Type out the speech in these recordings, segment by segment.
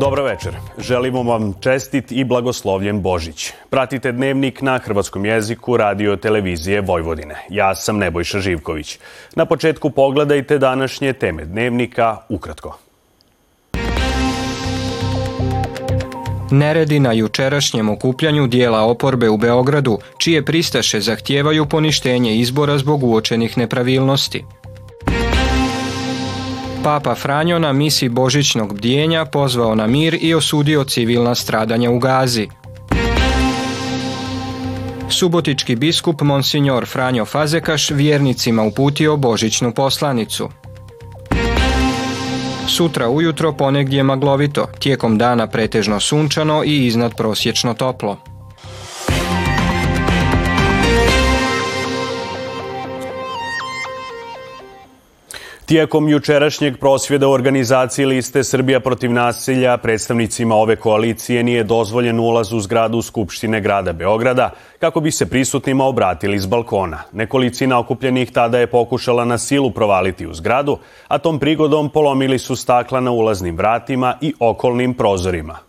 Dobro večer. Želimo vam čestit i blagoslovljen Božić. Pratite dnevnik na hrvatskom jeziku radio televizije Vojvodine. Ja sam Nebojša Živković. Na početku pogledajte današnje teme dnevnika ukratko. Neredi na jučerašnjem okupljanju dijela oporbe u Beogradu, čije pristaše zahtijevaju poništenje izbora zbog uočenih nepravilnosti. Papa Franjo na misi božićnog bdjenja pozvao na mir i osudio civilna stradanja u Gazi. Subotički biskup Monsignor Franjo Fazekaš vjernicima uputio božićnu poslanicu. Sutra ujutro ponegdje maglovito, tijekom dana pretežno sunčano i iznad prosječno toplo. Tijekom jučerašnjeg prosvjeda u organizaciji liste Srbija protiv nasilja predstavnicima ove koalicije nije dozvoljen ulaz u zgradu Skupštine grada Beograda kako bi se prisutnima obratili iz balkona. Nekolicina okupljenih tada je pokušala na silu provaliti u zgradu, a tom prigodom polomili su stakla na ulaznim vratima i okolnim prozorima.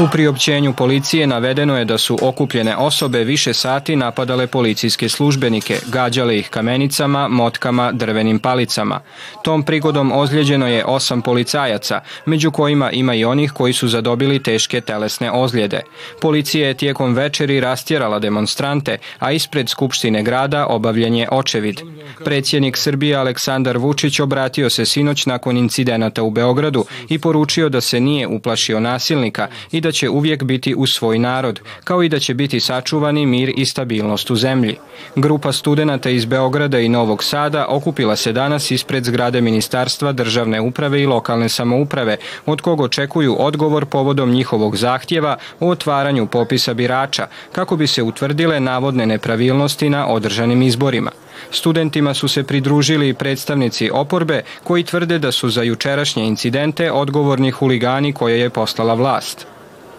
U priopćenju policije navedeno je da su okupljene osobe više sati napadale policijske službenike, gađale ih kamenicama, motkama, drvenim palicama. Tom prigodom ozlijeđeno je osam policajaca, među kojima ima i onih koji su zadobili teške telesne ozljede. Policija je tijekom večeri rastjerala demonstrante, a ispred Skupštine grada obavljen je očevid. Predsjednik Srbije Aleksandar Vučić obratio se sinoć nakon incidenata u Beogradu i poručio da se nije uplašio nasilnika i da će uvijek biti uz svoj narod, kao i da će biti sačuvani mir i stabilnost u zemlji. Grupa studenata iz Beograda i Novog Sada okupila se danas ispred zgrade Ministarstva državne uprave i lokalne samouprave, od kog očekuju odgovor povodom njihovog zahtjeva o otvaranju popisa birača, kako bi se utvrdile navodne nepravilnosti na održanim izborima. Studentima su se pridružili predstavnici oporbe koji tvrde da su za jučerašnje incidente odgovorni huligani koje je poslala vlast.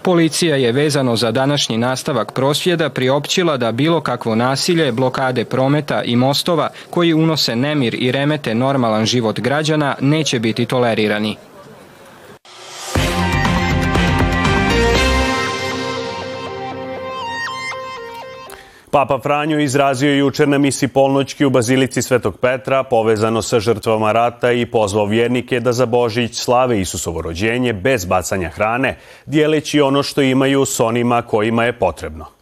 Policija je vezano za današnji nastavak prosvjeda priopćila da bilo kakvo nasilje, blokade prometa i mostova koji unose nemir i remete normalan život građana neće biti tolerirani. Papa Franjo izrazio jučer na misi polnoćki u Bazilici Svetog Petra povezano sa žrtvama rata i pozvao vjernike da za Božić slave Isusovo rođenje bez bacanja hrane, dijeleći ono što imaju s onima kojima je potrebno.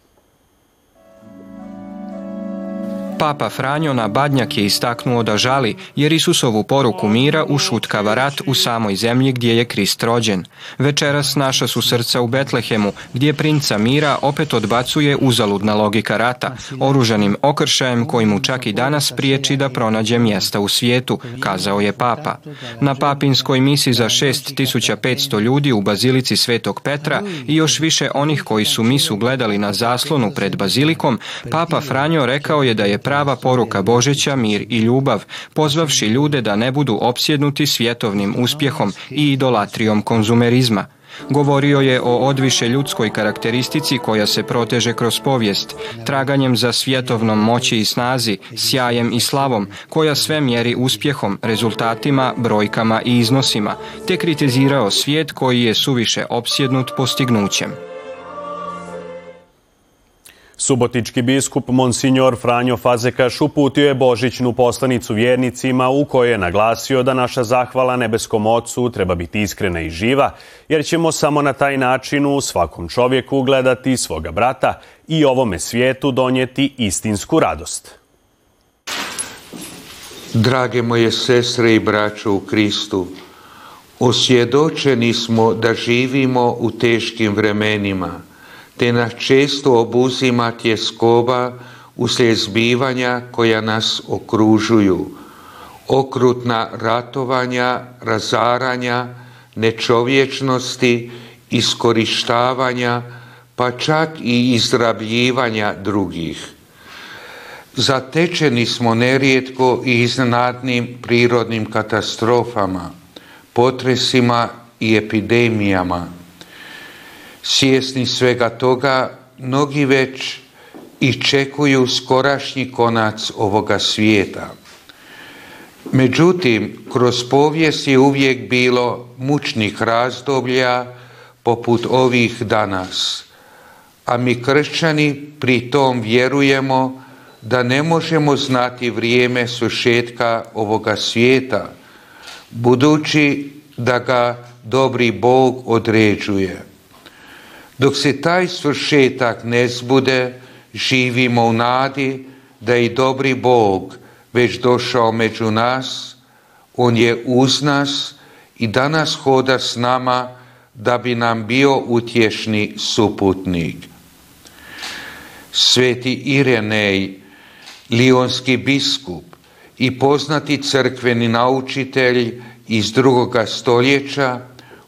Papa Franjo na Badnjak je istaknuo da žali jer Isusovu poruku mira ušutkava rat u samoj zemlji gdje je Krist rođen. Večeras naša su srca u Betlehemu gdje princa mira opet odbacuje uzaludna logika rata, oružanim okršajem koji mu čak i danas priječi da pronađe mjesta u svijetu, kazao je Papa. Na papinskoj misi za 6500 ljudi u Bazilici Svetog Petra i još više onih koji su misu gledali na zaslonu pred Bazilikom, Papa Franjo rekao je da je prava poruka Božića, mir i ljubav, pozvavši ljude da ne budu opsjednuti svjetovnim uspjehom i idolatrijom konzumerizma. Govorio je o odviše ljudskoj karakteristici koja se proteže kroz povijest, traganjem za svjetovnom moći i snazi, sjajem i slavom, koja sve mjeri uspjehom, rezultatima, brojkama i iznosima, te kritizirao svijet koji je suviše opsjednut postignućem. Subotički biskup Monsignor Franjo Fazekaš uputio je božićnu poslanicu vjernicima u kojoj je naglasio da naša zahvala nebeskom ocu treba biti iskrena i živa, jer ćemo samo na taj način u svakom čovjeku gledati svoga brata i ovome svijetu donijeti istinsku radost. Drage moje sestre i braćo u Kristu, osvjedočeni smo da živimo u teškim vremenima – te nas često obuzima tjeskoba uslijed zbivanja koja nas okružuju, okrutna ratovanja, razaranja, nečovječnosti, iskorištavanja, pa čak i izrabljivanja drugih. Zatečeni smo nerijetko i iznadnim prirodnim katastrofama, potresima i epidemijama. Svjesni svega toga, mnogi već iščekuju skorašnji konac ovoga svijeta. Međutim, kroz povijest je uvijek bilo mučnih razdoblja poput ovih danas. A mi kršćani pri tom vjerujemo da ne možemo znati vrijeme sušetka ovoga svijeta, budući da ga dobri Bog određuje. Dok se taj svršetak ne zbude, živimo u nadi da i dobri Bog već došao među nas, On je uz nas i danas hoda s nama da bi nam bio utješni suputnik. Sveti Irenej, lionski biskup i poznati crkveni naučitelj iz drugoga stoljeća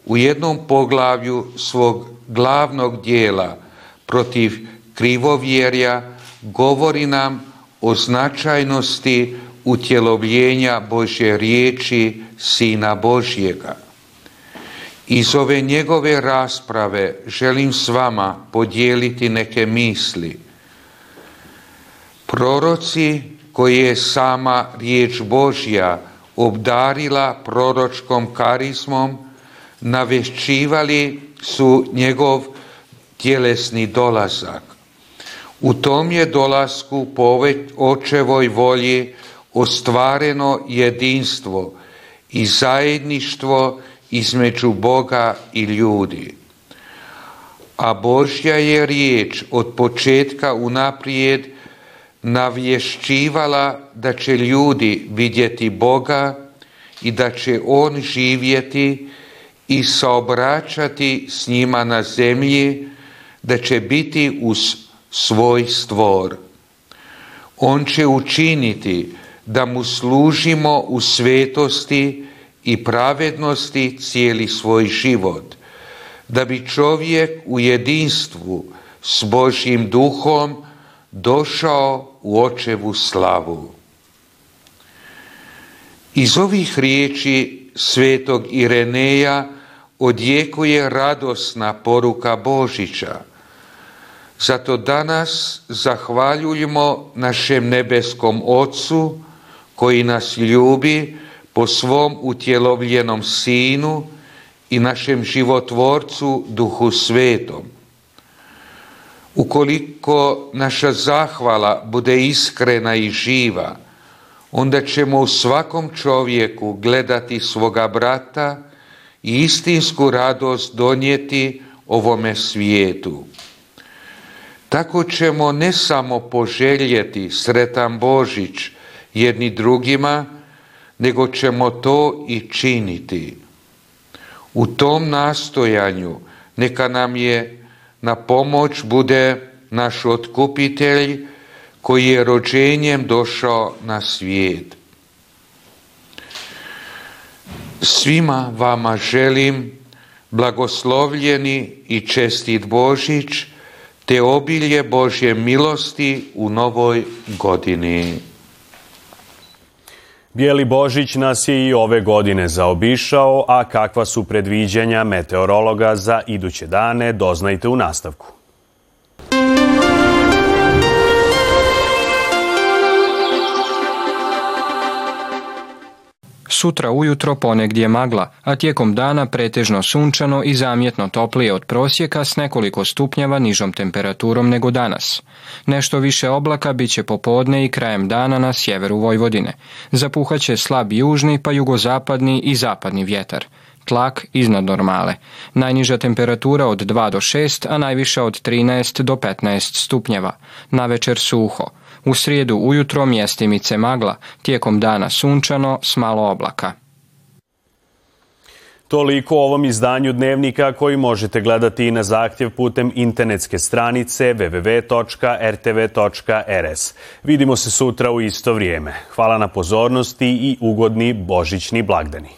u jednom poglavlju svog glavnog dijela protiv krivovjerja govori nam o značajnosti utjelovljenja Božje riječi Sina Božjega. Iz ove njegove rasprave želim s vama podijeliti neke misli. Proroci koje je sama riječ Božja obdarila proročkom karizmom, navešćivali su njegov tjelesni dolazak. U tom je dolasku po očevoj volji ostvareno jedinstvo i zajedništvo između Boga i ljudi. A Božja je riječ od početka unaprijed navješćivala da će ljudi vidjeti Boga i da će On živjeti i saobraćati s njima na zemlji, da će biti uz svoj stvor. On će učiniti da mu služimo u svetosti i pravednosti cijeli svoj život, da bi čovjek u jedinstvu s Božjim duhom došao u očevu slavu. Iz ovih riječi svetog Ireneja odjekuje radosna poruka Božića. Zato danas zahvaljujemo našem nebeskom Otcu koji nas ljubi po svom utjelovljenom Sinu i našem životvorcu Duhu Svetom. Ukoliko naša zahvala bude iskrena i živa, onda ćemo u svakom čovjeku gledati svoga brata i istinsku radost donijeti ovome svijetu. Tako ćemo ne samo poželjeti sretan Božić jedni drugima, nego ćemo to i činiti. U tom nastojanju neka nam je na pomoć bude naš otkupitelj koji je rođenjem došao na svijet. Svima vama želim blagoslovljeni i čestit Božić te obilje Božje milosti u novoj godini. Bijeli Božić nas je i ove godine zaobišao, a kakva su predviđanja meteorologa za iduće dane, doznajte u nastavku. Sutra ujutro ponegdje magla, a tijekom dana pretežno sunčano i zamjetno toplije od prosjeka s nekoliko stupnjeva nižom temperaturom nego danas. Nešto više oblaka bit će popodne i krajem dana na sjeveru Vojvodine. Zapuhaće slab južni pa jugozapadni i zapadni vjetar tlak iznad normale. Najniža temperatura od 2 do 6, a najviša od 13 do 15 stupnjeva. Na večer suho. U srijedu ujutro mjestimice magla, tijekom dana sunčano s malo oblaka. Toliko o ovom izdanju dnevnika koji možete gledati i na zahtjev putem internetske stranice www.rtv.rs. Vidimo se sutra u isto vrijeme. Hvala na pozornosti i ugodni božićni blagdani.